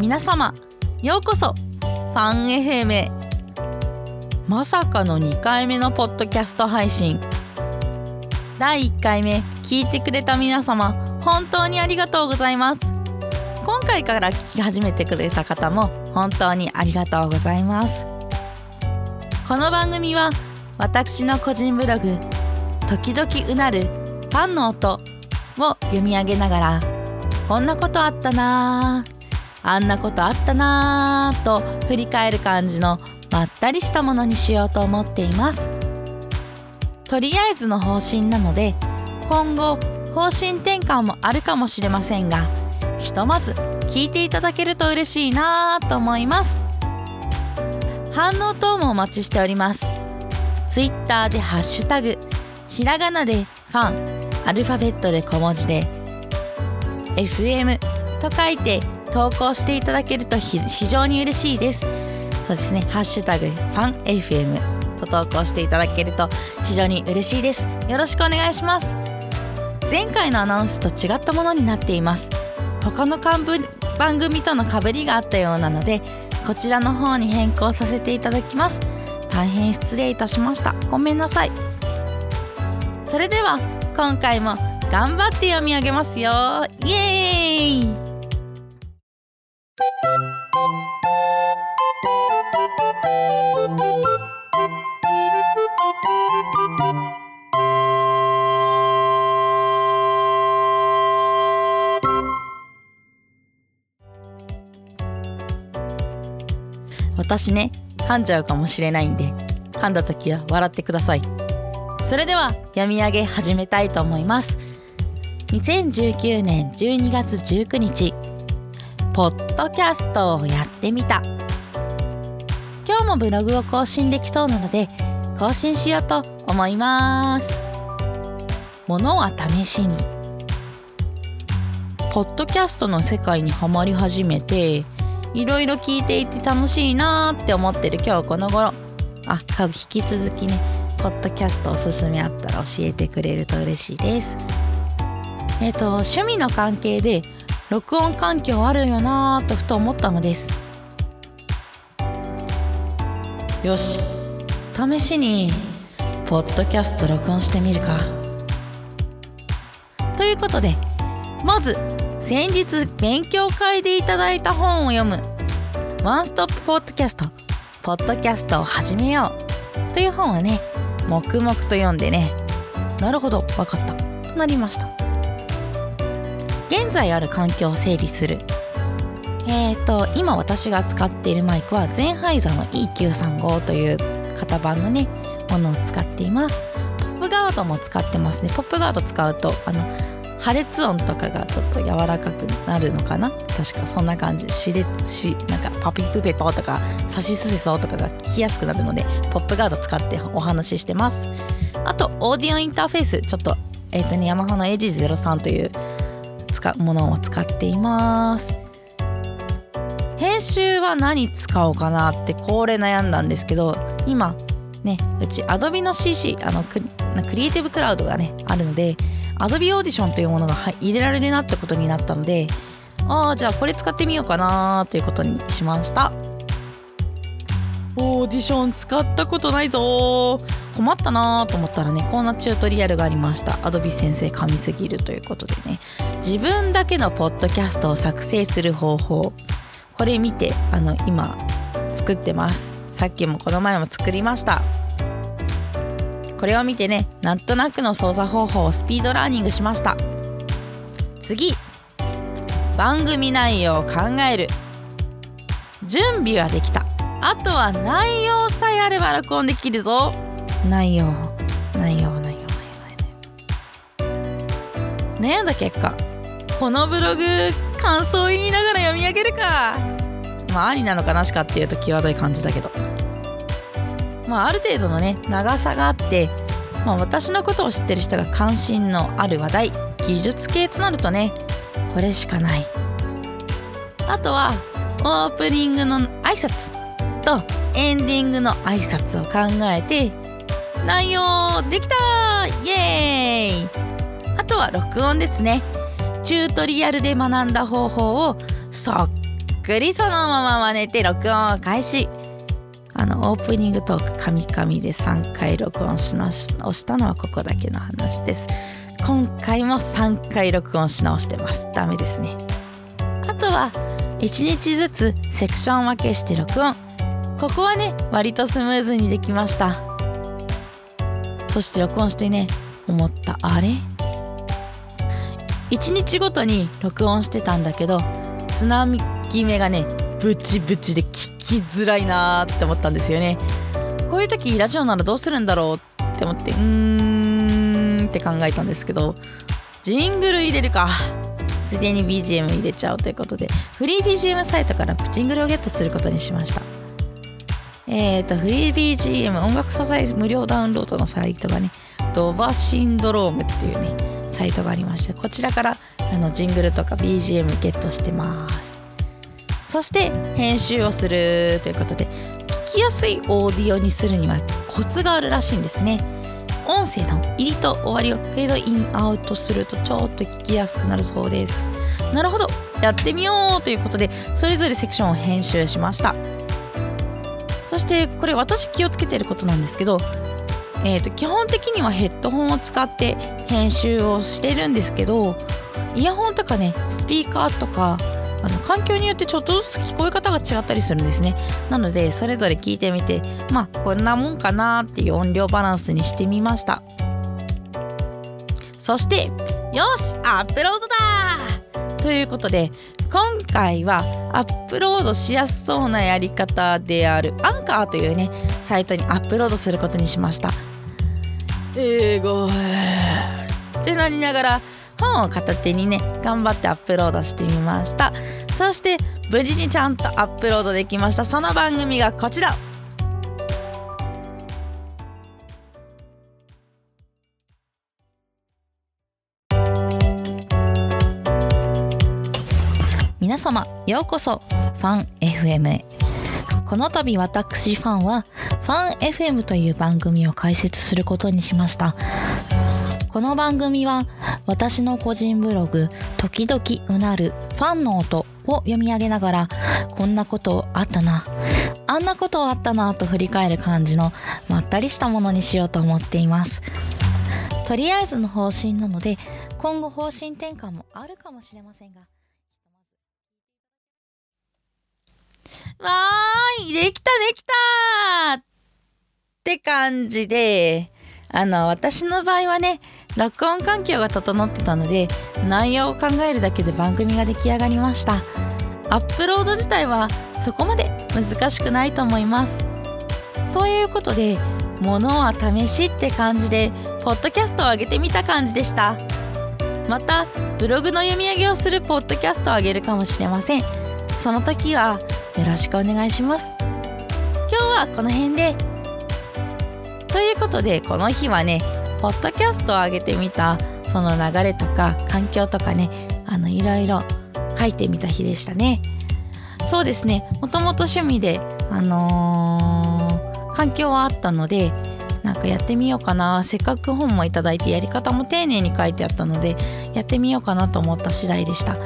皆様ようこそファン FM へ。まさかの2回目のポッドキャスト配信。第1回目聞いてくれた皆様本当にありがとうございます。今回から聞き始めてくれた方も本当にありがとうございます。この番組は私の個人ブログ「時々うなるファンの音」を読み上げながらこんなことあったなあんなことあったなぁと振り返る感じのまったりしたものにしようと思っています。とりあえずの方針なので今後方針転換もあるかもしれませんがひとまず聞いていただけると嬉しいなぁと思います。反応等もお待ちしております。Twitter でハッシュタグひらがなでファンアルファベットで小文字で FM と書いて投稿していただけると非常に嬉しいです。そうですね。ハッシュタグファン FM と投稿していただけると非常に嬉しいです。よろしくお願いします。前回のアナウンスと違ったものになっています。他の番組とのかぶりがあったようなのでこちらの方に変更させていただきます。大変失礼いたしました。ごめんなさい。それでは今回も頑張って読み上げますよ。イエーイ。私ね噛んじゃうかもしれないんで噛んだ時は笑ってください。それでは読み上げ始めたいと思います。2019年12月19日ポッドキャストをやってみた。今日もブログを更新できそうなので更新しようと思います。ものは試しに。ポッドキャストの世界にはまり始めていろいろ聞いていて楽しいなーって思ってる今日この頃。あ引き続きねポッドキャストおすすめあったら教えてくれると嬉しいです。えっ、ー、と趣味の関係で録音環境あるよなーとふと思ったのです。よし。試しにポッドキャスト録音してみるか。ということでまず先日勉強会でいただいた本を読む。ワンストップポッドキャスト。ポッドキャストを始めよう。という本をね黙々と読んでね。なるほど分かった。となりました。現在ある環境を整理する。えーと今私が使っているマイクはゼンハイザーの E935 という型番のねものを使っています。ポップガードも使ってますね。ポップガード使うとあの破裂音とかがちょっと柔らかくなるのかな？確かそんな感じ。しれしなんかパピプペポとかサシスセソとかが聞きやすくなるのでポップガード使ってお話ししてます。あとオーディオインターフェースちょっとえっ、ー、とねヤマハの AG03 という使ものを使っています。編集は何使おうかなってこれ悩んだんですけど今ねうち Adobe の CC あのクリエイティブクラウドがねあるので Adobe Audition というものが入れられるなってことになったのでああじゃあこれ使ってみようかなということにしました。オーディション使ったことないぞ困ったなと思ったらねこんなチュートリアルがありました。Adobe 先生神すぎるということでね。自分だけのポッドキャストを作成する方法。これ見てあの今作ってます。さっきもこの前も作りました。これを見てねなんとなくの操作方法をスピードラーニングしました。次。番組内容を考える。準備はできた。あとは内容さえあれば録音できるぞ。内容。内容内容悩んだ結果。このブログ感想を言いながら読み上げるか。まあありなのかなしかっていうと際どい感じだけど。まあ、ある程度のね長さがあって、まあ、私のことを知ってる人が関心のある話題技術系となるとねこれしかない。あとはオープニングの挨拶とエンディングの挨拶を考えて内容できた。イエーイ。あとは録音ですね。チュートリアルで学んだ方法をそっくりそのまま真似て録音を開始。あのオープニングトークカミカミで3回録音し直し押したのはここだけの話です。今回も3回録音し直してます。ダメですね。あとは1日ずつセクション分けして録音。ここはね割とスムーズにできました。そして録音してね思った。あれ？1日ごとに録音してたんだけど津波決めがねブチブチで聞きづらいなーって思ったんですよね。こういう時ラジオならどうするんだろうって思ってうーんって考えたんですけどジングル入れるか。ついでに BGM 入れちゃおうということでフリー BGM サイトからジングルをゲットすることにしました。えーとフリー BGM 音楽素材無料ダウンロードのサイトがねドバシンドロームっていうねサイトがありましてこちらからあのジングルとか BGM ゲットしてます。そして編集をするということで聞きやすいオーディオにするにはコツがあるらしいんですね。音声の入りと終わりをフェードインアウトするとちょっと聞きやすくなるそうです。なるほどやってみようということでそれぞれセクションを編集しました。そしてこれ私気をつけてることなんですけどえーと、基本的にはヘッドホンを使って編集をしてるんですけどイヤホンとかねスピーカーとかあの環境によってちょっとずつ聞こえ方が違ったりするんですね。なのでそれぞれ聞いてみてまあこんなもんかなっていう音量バランスにしてみました。そしてよしアップロードだということで今回はアップロードしやすそうなやり方であるアンカーというねサイトにアップロードすることにしました。英語。ってなりながら本を片手にね頑張ってアップロードしてみました。そして無事にちゃんとアップロードできました。その番組がこちら。様ようこそファン FM へ。この度私ファンはファン FM という番組を開設することにしました。この番組は私の個人ブログ「時々うなるファンの音」を読み上げながらこんなことあったなあんなことあったなと振り返る感じのまったりしたものにしようと思っています。とりあえずの方針なので今後方針転換もあるかもしれませんがわーいできたできたって感じであの私の場合はね録音環境が整ってたので内容を考えるだけで番組が出来上がりました。アップロード自体はそこまで難しくないと思います。ということで物は試しって感じでポッドキャストを上げてみた感じでした。またブログの読み上げをするポッドキャストを上げるかもしれません。その時はよろしくお願いします。今日はこの辺で。ということでこの日はねポッドキャストを上げてみたその流れとか環境とかねあのいろいろ書いてみた日でしたね。そうですね。もともと趣味であのー、環境はあったのでなんかやってみようかな。せっかく本もいただいてやり方も丁寧に書いてあったのでやってみようかなと思った次第でした。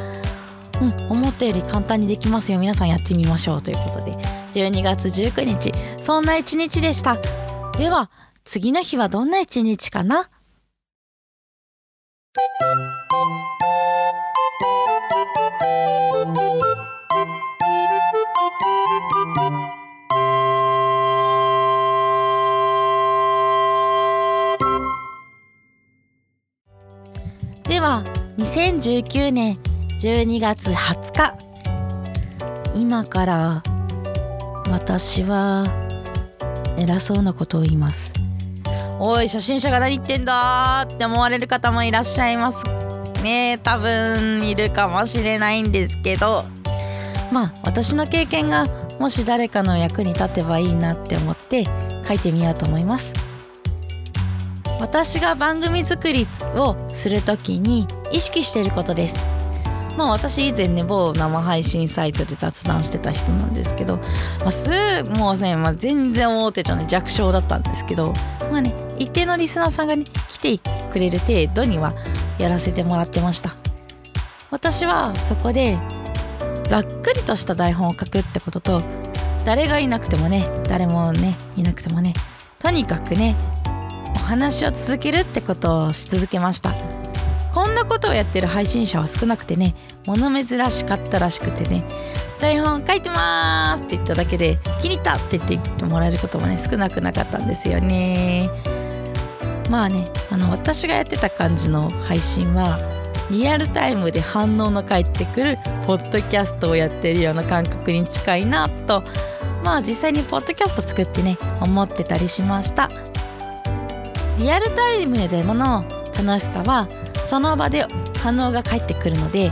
うん思ったより簡単にできますよ。皆さんやってみましょうということで。12月19日。そんな一日でした。では次の日はどんな一日かな？では2019年。12月20日。今から私は偉そうなことを言います。おい初心者が何言ってんだって思われる方もいらっしゃいます。ね多分いるかもしれないんですけど。まあ私の経験がもし誰かの役に立てばいいなって思って書いてみようと思います。私が番組作りをする時に意識していることです。まあ私以前ね某生配信サイトで雑談してた人なんですけど、まあ、すもうね、まあ、全然大手じゃない弱小だったんですけどまあね一定のリスナーさんがね来てくれる程度にはやらせてもらってました。私はそこでざっくりとした台本を書くってことと誰がいなくてもね誰もねいなくてもねとにかくねお話を続けるってことをし続けました。こんなことをやってる配信者は少なくてね物珍しかったらしくてね台本書いてますって言っただけで気に入ったって言ってもらえることもね少なくなかったんですよね。まあねあの私がやってた感じの配信はリアルタイムで反応の返ってくるポッドキャストをやってるような感覚に近いなとまあ実際にポッドキャスト作ってね思ってたりしました。リアルタイムでもの楽しさはその場で反応が返ってくるので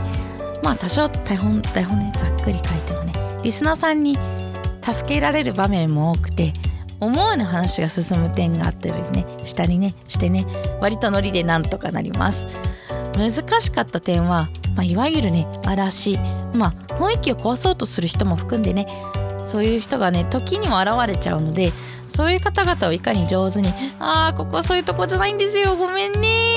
まあ多少台本台本ねざっくり書いてもねリスナーさんに助けられる場面も多くて思わぬ話が進む点があったりねしたりねしてね割とノリでなんとかなります。難しかった点は、まあ、いわゆるね嵐まあ雰囲気を壊そうとする人も含んでねそういう人がね時には現れちゃうのでそういう方々をいかに上手に「あーここそういうとこじゃないんですよごめんね」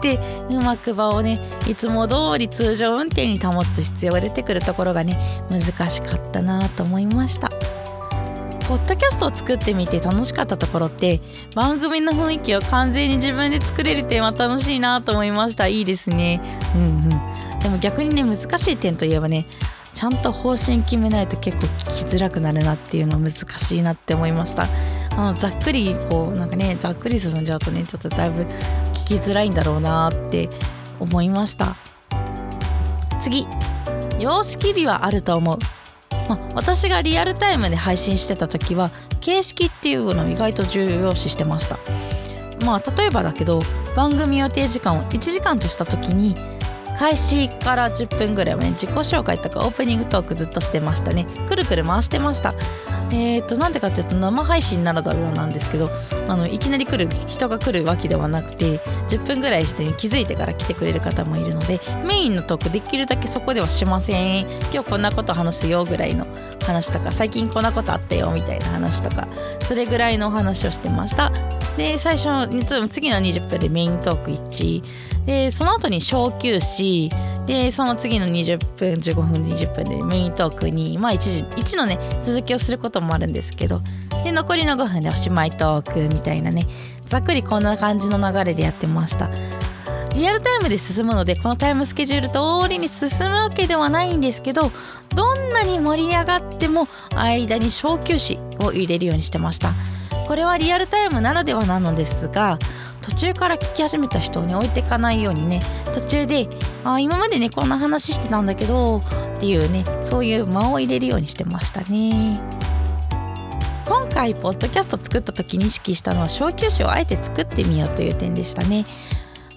ってうまく場をねいつも通り通常運転に保つ必要が出てくるところがね難しかったなと思いました。ポッドキャストを作ってみて楽しかったところって番組の雰囲気を完全に自分で作れる点は楽しいなと思いました。いいですね。うんうん。でも逆にね難しい点といえばねちゃんと方針決めないと結構聞きづらくなるなっていうのは難しいなって思いました。あのざっくりこうなんかねざっくり進んじゃうとねちょっとだいぶ聞きづらいんだろうなって思いました。次。様式美はあると思う。まあ、私がリアルタイムで配信してた時は形式っていうのを意外と重要視してました。まあ例えばだけど番組予定時間を1時間とした時に開始から10分ぐらいはね自己紹介とかオープニングトークずっとしてましたね。くるくる回してました。えーとなんでかっていうと生配信ならではなんですけどあのいきなり来る人が来るわけではなくて10分ぐらいして、気づいてから来てくれる方もいるのでメインのトークできるだけそこではしません。今日こんなこと話すよぐらいの話とか最近こんなことあったよみたいな話とかそれぐらいのお話をしてました。で最初の次の20分でメイントーク1でその後に小休止でその次の20分15分20分でメイントークにまあ 1, 時1のね続きをすることもあるんですけどで残りの5分でおしまいトークみたいなねざっくりこんな感じの流れでやってました。リアルタイムで進むのでこのタイムスケジュール通りに進むわけではないんですけどどんなに盛り上がっても間に小休止を入れるようにしてました。これはリアルタイムならではなのですが途中から聞き始めた人を置いていかないようにね途中で「あ今までねこんな話してたんだけど」っていうねそういう間を入れるようにしてましたね。今回ポッドキャスト作った時に意識したのは小休止をあえて作ってみようという点でしたね。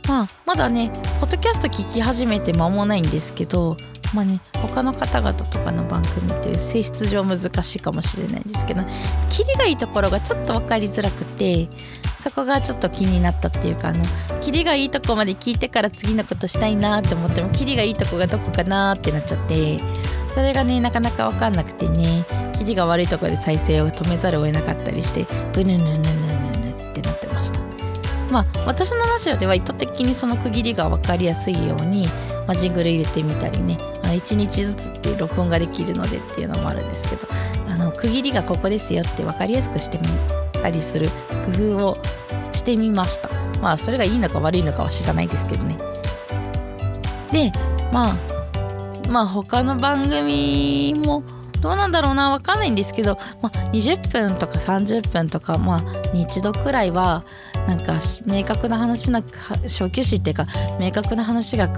まあまだねポッドキャスト聞き始めて間もないんですけどまあね他の方々とかの番組っていう性質上難しいかもしれないんですけどキリがいいところがちょっと分かりづらくてそこがちょっと気になったっていうかあのキリがいいとこまで聞いてから次のことしたいなって思ってもキリがいいとこがどこかなってなっちゃってそれがねなかなか分かんなくてねキリが悪いとこで再生を止めざるを得なかったりしてブヌヌヌヌまあ私のラジオでは意図的にその区切りが分かりやすいように、まあ、ジングル入れてみたりね1日ずつっていう録音ができるのでっていうのもあるんですけどあの区切りがここですよって分かりやすくしてみたりする工夫をしてみました。まあそれがいいのか悪いのかは知らないですけどね。でまあまあ他の番組もどうなんだろうな分かんないんですけど、まあ、20分とか30分とかまあに一度くらいはなんか明確な話な小休止っていうか明確な話が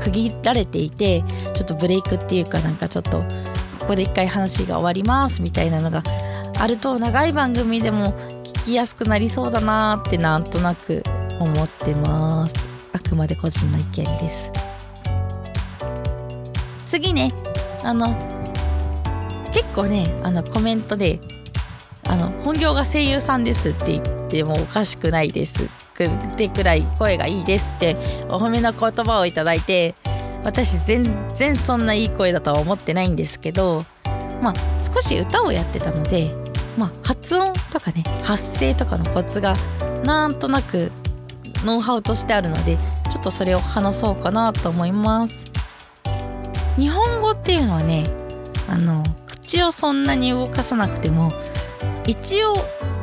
区切られていてちょっとブレイクっていうかなんかちょっとここで一回話が終わりますみたいなのがあると長い番組でも聞きやすくなりそうだなってなんとなく思ってます。あくまで個人の意見です。次ねあの結構ねあのコメントであの本業が声優さんですって言ってもおかしくないです。くってくらい声がいいですってお褒めの言葉をいただいて私全然そんないい声だとは思ってないんですけどまあ少し歌をやってたのでまあ、発音とかね発声とかのコツがなんとなくノウハウとしてあるのでちょっとそれを話そうかなと思います。日本語っていうのはねあの口をそんなに動かさなくても一応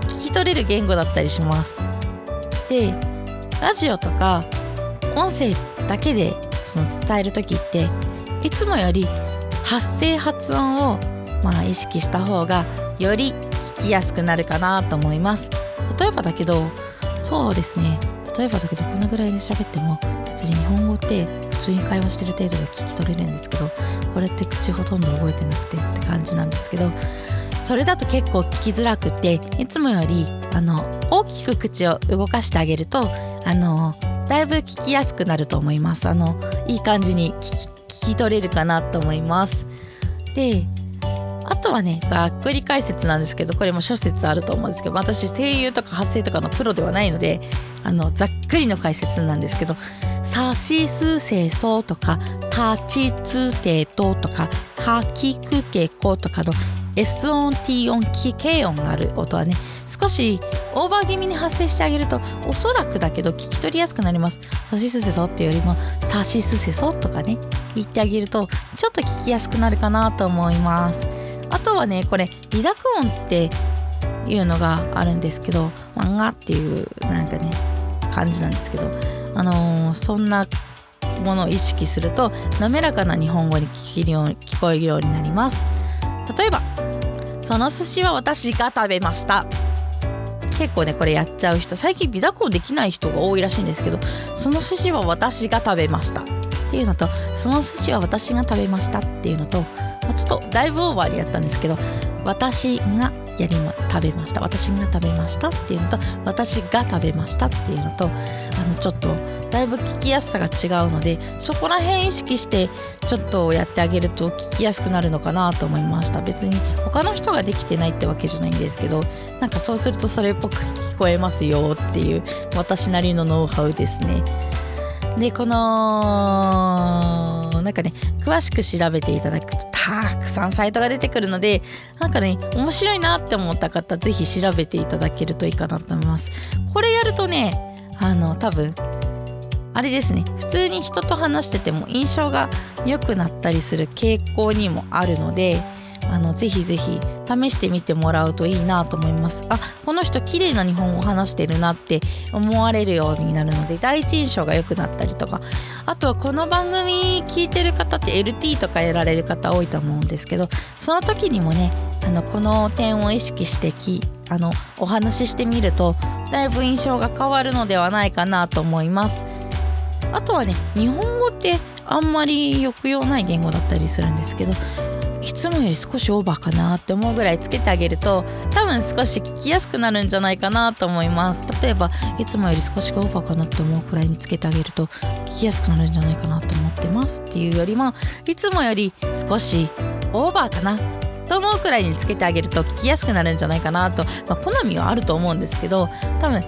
聞き取れる言語だったりします。でラジオとか音声だけでその伝える時っていつもより発声発音をまあ意識した方がより聞きやすくなるかなと思います。例えばだけどそうですね。例えばだけどこのぐらいで喋っても別に日本語って普通に会話してる程度で聞き取れるんですけどこれって口ほとんど覚えてなくてって感じなんですけどそれだと結構聞きづらくていつもよりあの大きく口を動かしてあげるとあのだいぶ聞きやすくなると思います。あのいい感じに聞き取れるかなと思います。であとはねざっくり解説なんですけどこれも諸説あると思うんですけど私声優とか発声とかのプロではないのであのざっくりの解説なんですけど「さしすせそ」とか「たちつてと」とか「かきくけこ」とかの S 音 T 音 K 音がある音はね少しオーバー気味に発声してあげるとおそらくだけど聞き取りやすくなります「さしすせそ」っていうよりも「さしすせそ」とかね言ってあげるとちょっと聞きやすくなるかなと思います。あとはねこれ微濁音っていうのがあるんですけど漫画っていうなんかね感じなんですけどあのー、そんなものを意識すると滑らかな日本語に聞けるよう聞こえるようになります。例えばその寿司は私が食べました。結構ねこれやっちゃう人最近微濁音できない人が多いらしいんですけどその寿司は私が食べました。っていうのとその寿司は私が食べましたっていうのとちょっとだいぶオーバーにやったんですけど私がやりま食べました。私が食べましたっていうのと私が食べましたっていうのとあのちょっとだいぶ聞きやすさが違うのでそこら辺意識してちょっとやってあげると聞きやすくなるのかなと思いました。別に他の人ができてないってわけじゃないんですけどなんかそうするとそれっぽく聞こえますよっていう私なりのノウハウですね。でこのなんかね詳しく調べていただくとたくさんサイトが出てくるのでなんかね面白いなって思った方是非調べていただけるといいかなと思います。これやるとねあの多分あれですね普通に人と話してても印象が良くなったりする傾向にもあるのであのぜひぜひ試してみてもらうといいなと思いますあこの人綺麗な日本語を話してるなって思われるようになるので第一印象が良くなったりとかあとはこの番組聞いてる方って LT とかやられる方多いと思うんですけどその時にもねあのこの点を意識してきあのお話ししてみるとだいぶ印象が変わるのではないかなと思います。あとはね日本語ってあんまり抑揚ない言語だったりするんですけどいつもより少しオーバーかなって思うぐらいつけてあげると多分少し聞きやすくなるんじゃないかなと思います。例えばいつもより少しオーバーかなって思うくらいにつけてあげると聞きやすくなるんじゃないかなと思ってますっていうよりもいつもより少しオーバーかなと思うくらいにつけてあげると聞きやすくなるんじゃないかなと、まあ、好みはあると思うんですけど多分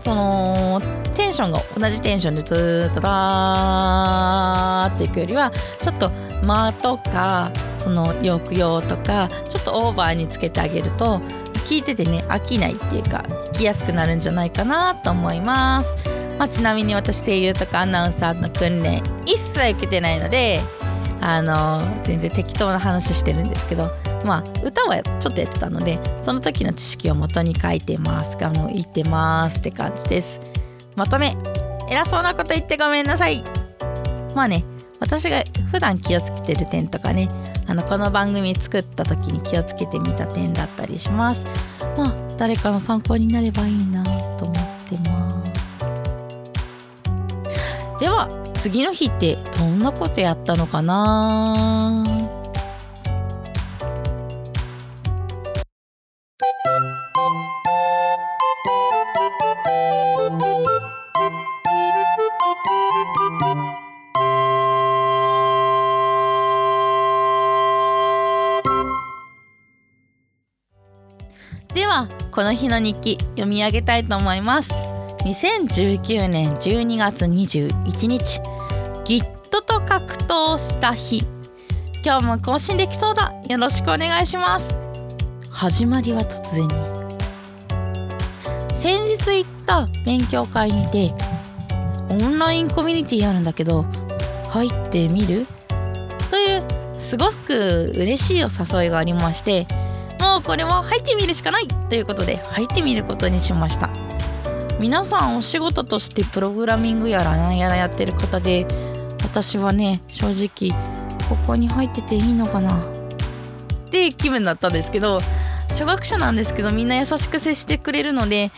そのテンションが同じテンションでずっとダーっていくよりはちょっと間とかその抑揚とかちょっとオーバーにつけてあげると聞いててね飽きないっていうか聞きやすくなるんじゃないかなと思います、まあ、ちなみに私声優とかアナウンサーの訓練一切受けてないのであの全然適当な話してるんですけどまあ歌はちょっとやってたのでその時の知識を元に書いてます。かも言ってますって感じです。まとめ。偉そうなこと言ってごめんなさい。まあね私が普段気をつけてる点とかねあのこの番組作った時に気をつけてみた点だったりします。まあ誰かの参考になればいいなと思ってます。では次の日ってどんなことやったのかな？この日の日記読み上げたいと思います。2019年12月21日ギットと格闘した日。今日も更新できそうだ。よろしくお願いします。始まりは突然に。先日行った勉強会にてオンラインコミュニティあるんだけど入ってみる？というすごく嬉しいお誘いがありましてもうこれは入ってみるしかないということで入ってみることにしました。皆さんお仕事としてプログラミングやら何やらやってる方で私はね正直ここに入ってていいのかな。って気分だったんですけど初学者なんですけどみんな優しく接してくれるので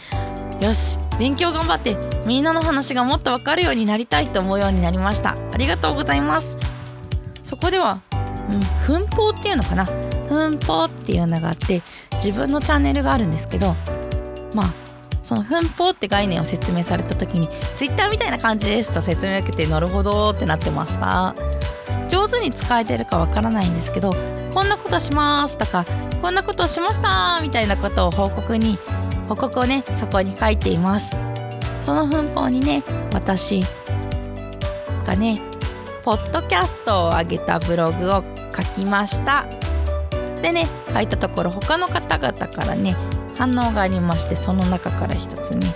よし勉強頑張ってみんなの話がもっと分かるようになりたいと思うようになりました。ありがとうございます。そこでは、うん、奮法っていうのかな。奮法っていうのがあって自分のチャンネルがあるんですけどまあその奮法って概念を説明された時に Twitter みたいな感じですと説明を受けてなるほどってなってました。上手に使えてるかわからないんですけどこんなことしますとかこんなことしましたみたいなことを報告に報告をねそこに書いています。その奮法にね私がねポッドキャストを上げたブログを書きました。でね書いたところ他の方々からね反応がありましてその中から一つね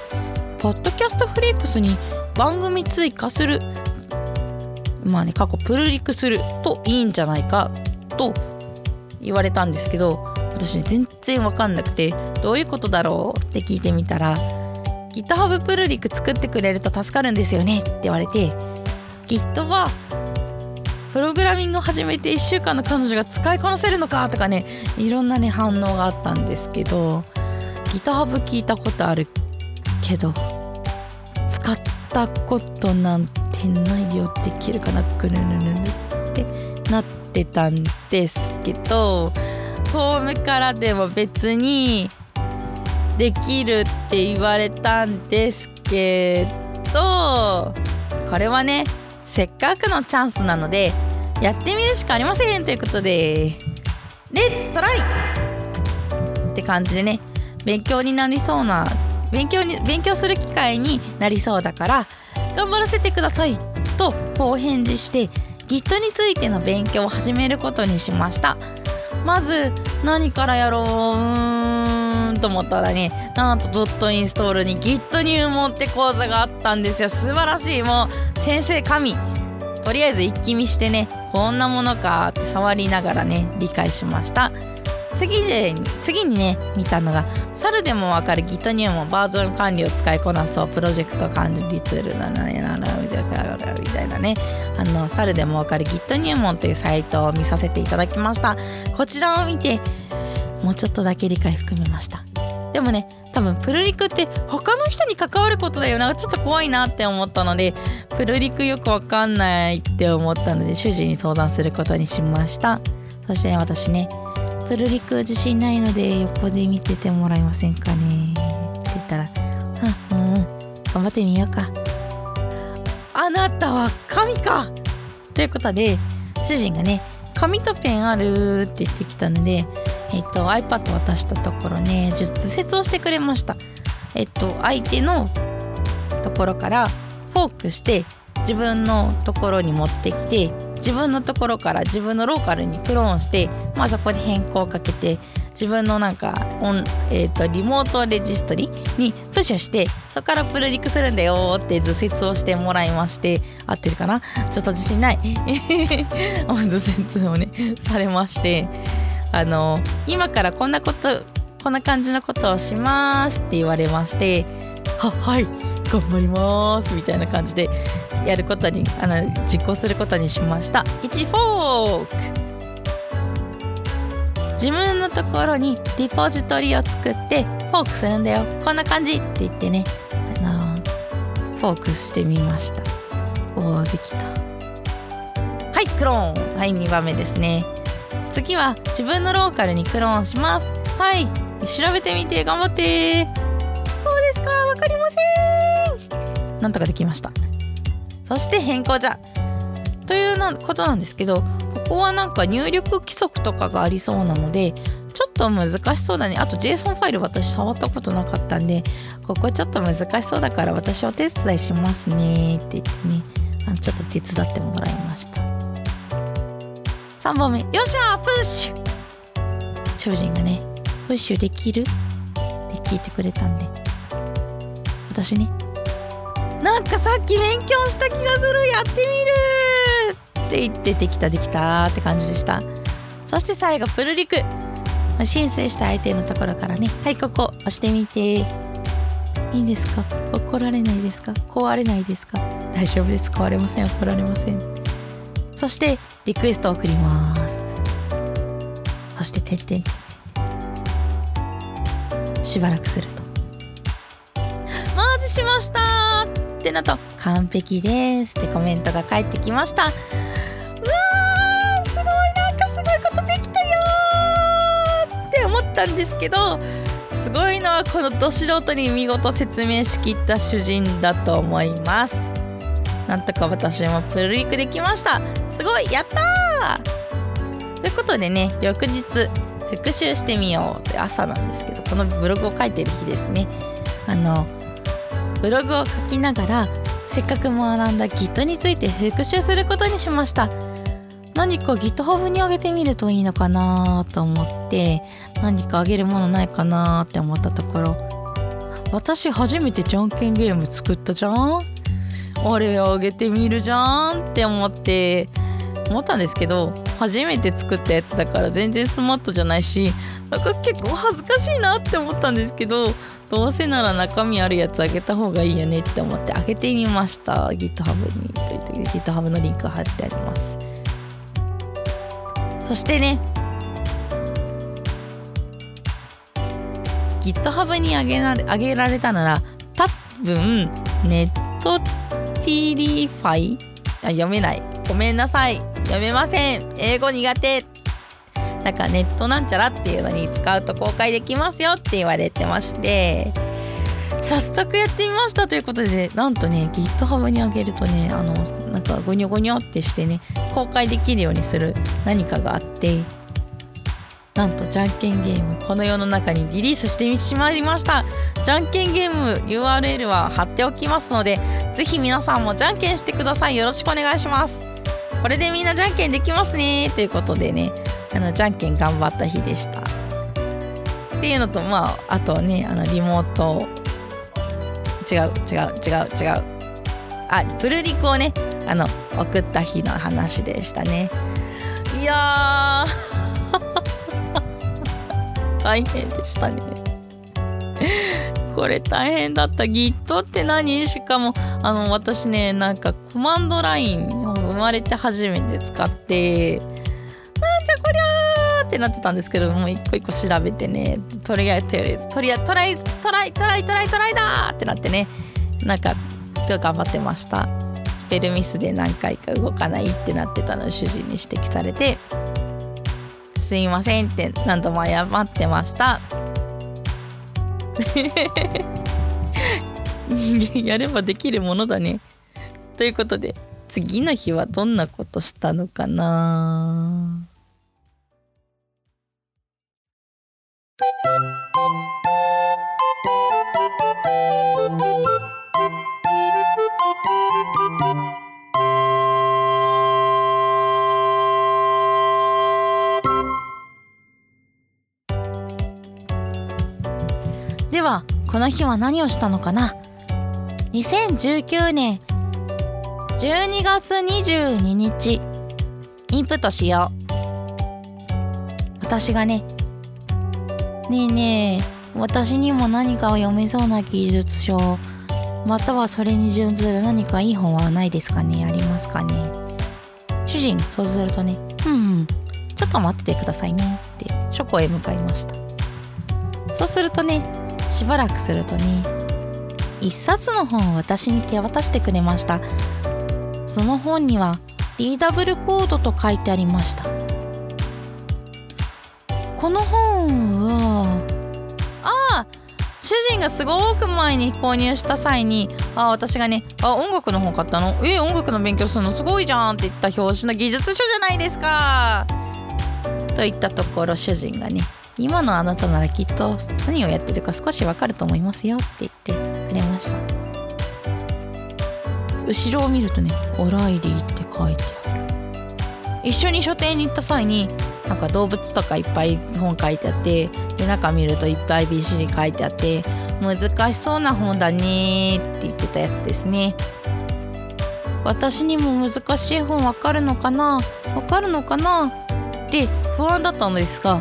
ポッドキャストフレークスに番組追加する。まあね過去プルリクする。といいんじゃないか。と言われたんですけど私全然わかんなくてどういうことだろうって聞いてみたら GitHub プルリク作ってくれると助かるんですよねって言われて Git はプログラミングを始めて1週間の彼女が使いこなせるのかとかねいろんなね反応があったんですけど GitHub 聞いたことあるけど使ったことなんてないよできるかなくるるるるってなってたんですけどフォームからでも別にできるって言われたんですけどこれはねせっかくのチャンスなのでやってみるしかありませんということで。レッツトライって感じでね勉強になりそうな勉強に勉強する機会になりそうだから頑張らせてくださいとこう返事して Git についての勉強を始めることにしました。まず何からやろう？うーんと思ったらねなんとドットインストールに Git 入門って講座があったんですよ。素晴らしい。もう先生神。とりあえず一気見してねこんなものかって触りながらね理解しました。次で次にね見たのが猿でもわかる Git 入門バージョン管理を使いこなすとプロジェクト管理ツールななななみたいなねあの猿でもわかる Git 入門というサイトを見させていただきましたこちらを見てもうちょっとだけ理解含めましたでもね多分プルリクって他の人に関わることだよな。ちょっと怖いなって思ったのでプルリクよくわかんないって思ったので主人に相談することにしました。そしてね私ねプルリク自信ないので横で見ててもらえませんかね。って言ったら「うんうん。頑張ってみようか」あなたは神か。ということで主人がね紙とペンあるって言ってきたのでえっと iPad 渡したところね図説をしてくれました。えっと相手のところからフォークして自分のところに持ってきて自分のところから自分のローカルにクローンして、まあ、そこで変更をかけて自分のなんかオン、えーと、リモートレジストリにプッシュしてそこからプルリクするんだよって図説をしてもらいまして合ってるかな？ちょっと自信ない。図説をねされまして。あの今からこんなことこんな感じのことをしますって言われましてははい頑張りますみたいな感じでやることにあの実行することにしました。1フォーク。自分のところにリポジトリを作ってフォークするんだよ。こんな感じって言ってね。あのフォークしてみました。おおできた。はいクローン。はい2番目ですね。次は自分のローカルにクローンします。はい。調べてみて頑張って。こうですか。わかりません。なんとかできました。そして変更じゃ。というなことなんですけどここはなんか入力規則とかがありそうなのでちょっと難しそうだね。あと JSON ファイル私触ったことなかったんでここちょっと難しそうだから私お手伝いしますね。って言ってね。あのちょっと手伝ってもらいました。3本目よっしゃプッシュ。主人がねプッシュできる。って聞いてくれたんで。私ね。なんかさっき勉強した気がする。やってみる。って言ってできたできたって感じでした。そして最後プルリク。申請した相手のところからね。はいここ押してみて。いいんですか？怒られないですか？壊れないですか？大丈夫です。壊れません。怒られません。そしてリクエストを送ります。そしててってん。しばらくすると「マージしました!」ってなと「完璧です」ってコメントが返ってきましたうわーすごいなんかすごいことできたよって思ったんですけどすごいのはこのど素人に見事説明しきった主人だと思います。なんとか私もプルリクできました。すごいやったー。ということでね翌日復習してみようって朝なんですけどこのブログを書いてる日ですね。あのブログを書きながらせっかく学んだ Git について復習することにしました。何か GitHub に上げてみるといいのかなと思って何かあげるものないかなって思ったところ私初めてじゃんけんゲーム作ったじゃんあれあげてみるじゃんって思って思ったんですけど初めて作ったやつだから全然スマートじゃないしなんか結構恥ずかしいなって思ったんですけどどうせなら中身あるやつあげた方がいいよねって思ってあげてみました。GitHub にという GitHub のリンク貼ってあります。そしてね GitHub にあげられあげられたなら多分ネットティリファイあ読めない。ごめんなさい。読めません。英語苦手。だかネットなんちゃらっていうのに使うと公開できますよって言われてまして。早速やってみましたということでなんとね GitHub にあげるとねあのなんかゴニョゴニョってしてね公開できるようにする何かがあって。なんとじゃんけんゲームこの世の中にリリースしてしまいました。じゃんけんゲーム URL は貼っておきますのでぜひ皆さんもじゃんけんしてください。よろしくお願いします。これでみんなじゃんけんできますね。ということでねあのじゃんけん頑張った日でした。っていうのとまああとねあのリモート。違う違う違う違う。あプルリクをねあの送った日の話でしたね。いや大変でしたね。これ大変だった Git って何しかもあの私ねなんかコマンドラインを生まれて初めて使ってなんじゃこりゃーってなってたんですけどもう一個一個調べてねとりあえずとりあえずとりあえずトライトライトライトライトライだーってなってねなんか頑張ってました。スペルミスで何回か動かないってなってたのを主人に指摘されてすいませんって何度も謝ってました。人 間やればできるものだね。ということで次の日はどんなことしたのかな？この日は何をしたのかな？2019年12月22日。インプットしよう。私がね。ねえねえ。私にも何かを読めそうな技術書。またはそれに準ずる何かいい本はないですかね？ありますかね？主人そうするとね。うんうん。ちょっと待っててくださいね。って書庫へ向かいました。そうするとねしばらくするとね一冊の本を私に手渡してくれました。その本にはリーダブルコードと書いてありました。この本はああ主人がすごく前に購入した際にあ私がね「あ音楽の本買ったの？え音楽の勉強するのすごいじゃん」って言った表紙の技術書じゃないですか。といったところ主人がね今のあなたならきっと何をやってるか少しわかると思いますよって言ってくれました。後ろを見るとね「オライリー」って書いてある。一緒に書店に行った際になんか動物とかいっぱい本書いてあってで中見るといっぱい BC に書いてあって難しそうな本だねって言ってたやつですね。私にも難しい本わかるのかな?わかるのかな?って不安だったのですが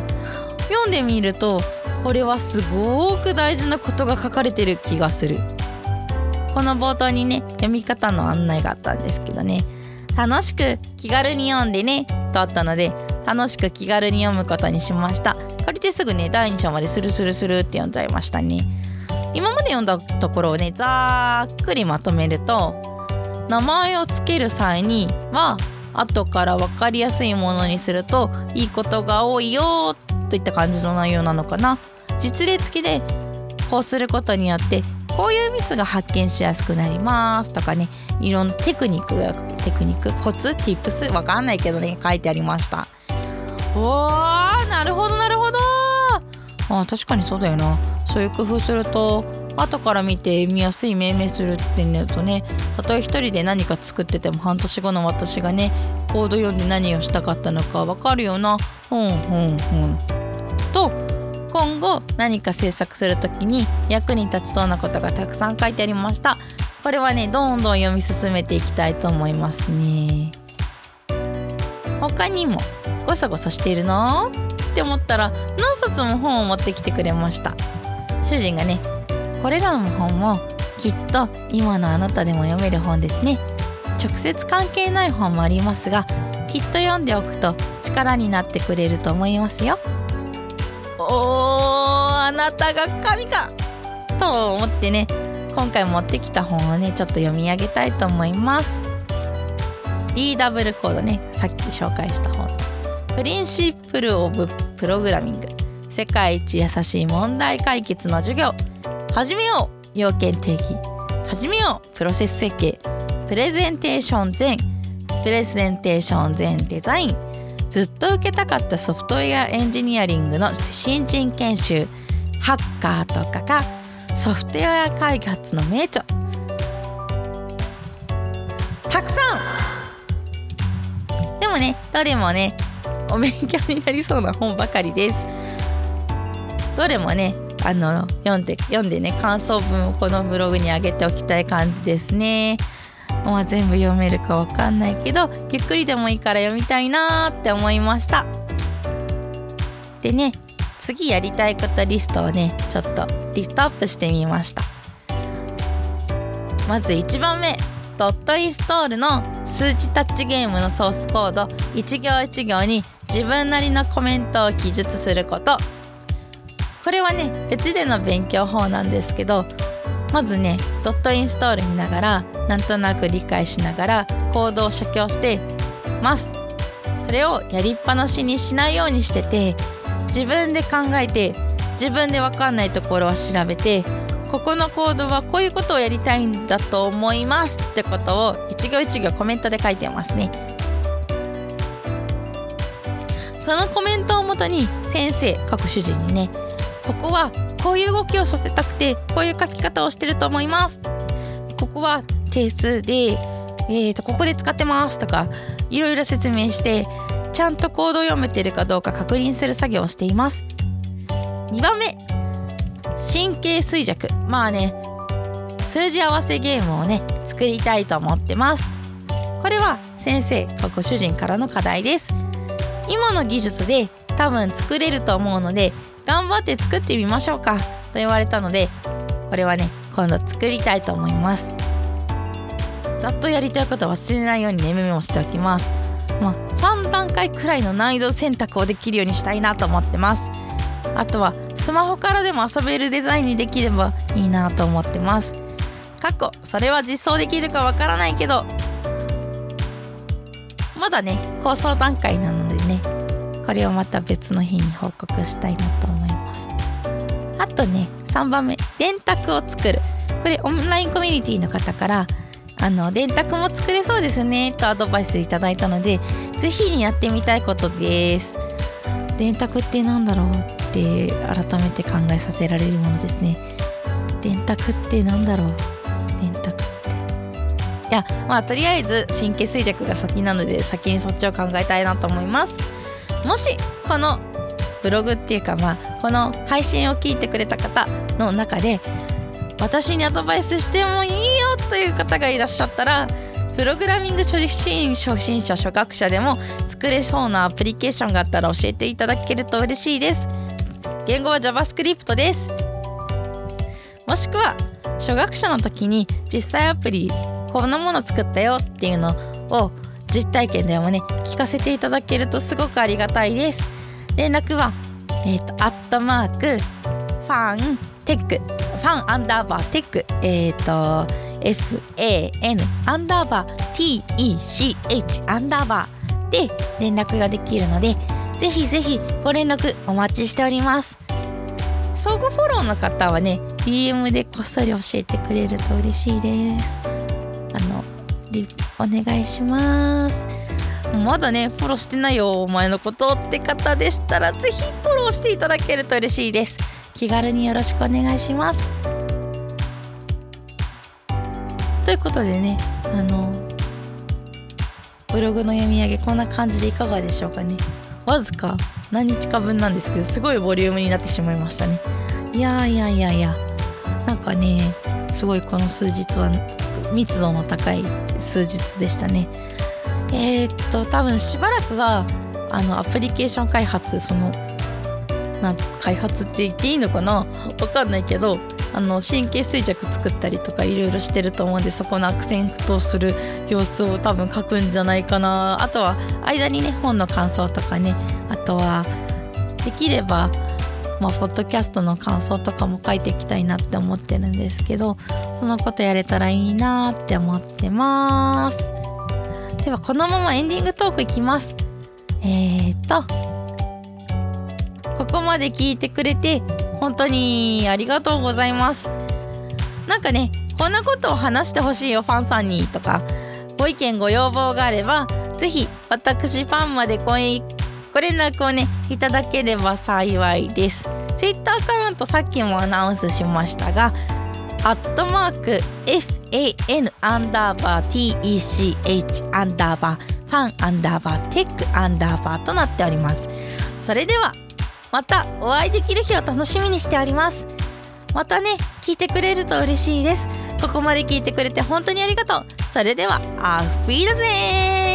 読んでみるとこれはすごく大事なことが書かれてる気がする。この冒頭にね読み方の案内があったんですけどね。楽しく気軽に読んでねとあったので楽しく気軽に読むことにしました。借りてすぐね第2章までスルスルスルって読んじゃいましたね。今まで読んだところをねざっくりまとめると名前を付ける際には後から分かりやすいものにするといいことが多いよといった感じの内容なのかな。実例付きでこうすることによってこういうミスが発見しやすくなります。とかねいろんなテクニックがテクニックコツ tips わかんないけどね書いてありました。おーなるほどなるほど。あ確かにそうだよな。そういう工夫すると後から見て見やすい命名するってなるとねたとえ一人で何か作ってても半年後の私がねコード読んで何をしたかったのかわかるよな。うんうんうん。と今後何か制作する時に役に立ちそうなことがたくさん書いてありました。これはねどんどん読み進めていきたいと思いますね。他にもゴソゴソしているの？って思ったら何冊も本を持ってきてくれました。主人がねこれらの本もきっと今のあなたでも読める本ですね。直接関係ない本もありますがきっと読んでおくと力になってくれると思いますよ。おーあなたが神かと思ってね今回持ってきた本をねちょっと読み上げたいと思います。DW コードねさっき紹介した本。プリンシップル・オブ・プログラミング世界一優しい問題解決の授業。始めよう要件定義。始めようプロセス設計。プレゼンテーション前。プレゼンテーション前デザイン。ずっと受けたかったソフトウェアエンジニアリングの新人研修ハッカーとかがソフトウェア開発の名著。たくさん。でもねどれもねお勉強になりそうな本ばかりです。どれもねあの読んで読んでね感想文をこのブログに上げておきたい感じですね。まあ、全部読めるかわかんないけどゆっくりでもいいから読みたいなって思いました。でね次やりたいことリストをねちょっとリストアップしてみました。まず1番目ドットインストールの数値タッチゲームのソースコード一行一行に自分なりのコメントを記述すること。これはねうちでの勉強法なんですけどまずねドットインストール見ながらなんとなく理解しながらコードを写経してます。それをやりっぱなしにしないようにしてて自分で考えて自分で分かんないところは調べてここのコードはこういうことをやりたいんだと思います。ってことを一行一行コメントで書いてますね。そのコメントをもとに先生各主人にねここはこういう動きをさせたくてこういう書き方をしてると思います。ここは定数で、えー、とここで使ってます。とかいろいろ説明してちゃんとコードを読めてるかどうか確認する作業をしています。2番目神経衰弱。まあね数字合わせゲームをね作りたいと思ってます。これは先生ご主人からの課題です。今の技術で多分作れると思うので頑張って作ってみましょうか。と言われたのでこれはね今度作りたいと思います。ざっとやりたいことは忘れないようにねメモしておきます。まあ、3段階くらいの難易度選択をできるようにしたいなと思ってます。あとはスマホからでも遊べるデザインにできればいいなと思ってます。過去それは実装できるかわからないけど。まだね構想段階なのこれをまた別の日に報告したいなと思います。あとね3番目電卓を作る。これオンラインコミュニティの方からあの電卓も作れそうですねとアドバイスいただいたので是非にやってみたいことです。電卓って何だろうって改めて考えさせられるものですね。電卓って何だろう？電卓って。いやまあとりあえず神経衰弱が先なので先にそっちを考えたいなと思います。もしこのブログっていうかまあこの配信を聞いてくれた方の中で私にアドバイスしてもいいよという方がいらっしゃったらプログラミング初心初心者初学者でも作れそうなアプリケーションがあったら教えていただけると嬉しいです。言語は JavaScript です。もしくは初学者の時に実際アプリこんなもの作ったよっていうのを実体験でもね聞かせていただけるとすごくありがたいです。連絡はえっ、ー、とアットマークファンテックファンアンダーバーテックえっ、ー、と FAN アンダーバー TECH アンダーバーで連絡ができるのでぜひぜひご連絡お待ちしております。相互フォローの方はね DM でこっそり教えてくれると嬉しいです。のお願いします。まだねフォローしてないよお前のことって方でしたらぜひフォローしていただけると嬉しいです。気軽によろしくお願いします。ということでねあのブログの読み上げこんな感じでいかがでしょうかね。わずか何日か分なんですけどすごいボリュームになってしまいましたね。いやいやいやいやなんかねすごいこの数日は密度の高い数日でしたね。えー、っと多分しばらくはあのアプリケーション開発そのな開発って言っていいのかな？わかんないけどあの神経衰弱作ったりとかいろいろしてると思うんでそこのアクセントする様子を多分書くんじゃないかな。あとは間にね本の感想とかね。あとはできればまあ、ポッドキャストの感想とかも書いていきたいなって思ってるんですけどそのことやれたらいいなって思ってます。ではこのままエンディングトークいきます。えーとここまで聞いてくれて本当にありがとうございます。なんかねこんなことを話してほしいよファンさんにとか。ご意見ご要望があれば是非私ファンまでごご連絡をねいただければ幸いです。Twitter アカウントさっきもアナウンスしましたがアットマーク FAN アンダーバー TECH アンダーバーファンアンダーバーテックアンダーバーとなっております。それではまたお会いできる日を楽しみにしております。またね聞いてくれると嬉しいです。ここまで聞いてくれて本当にありがとう。それではアフィーだぜ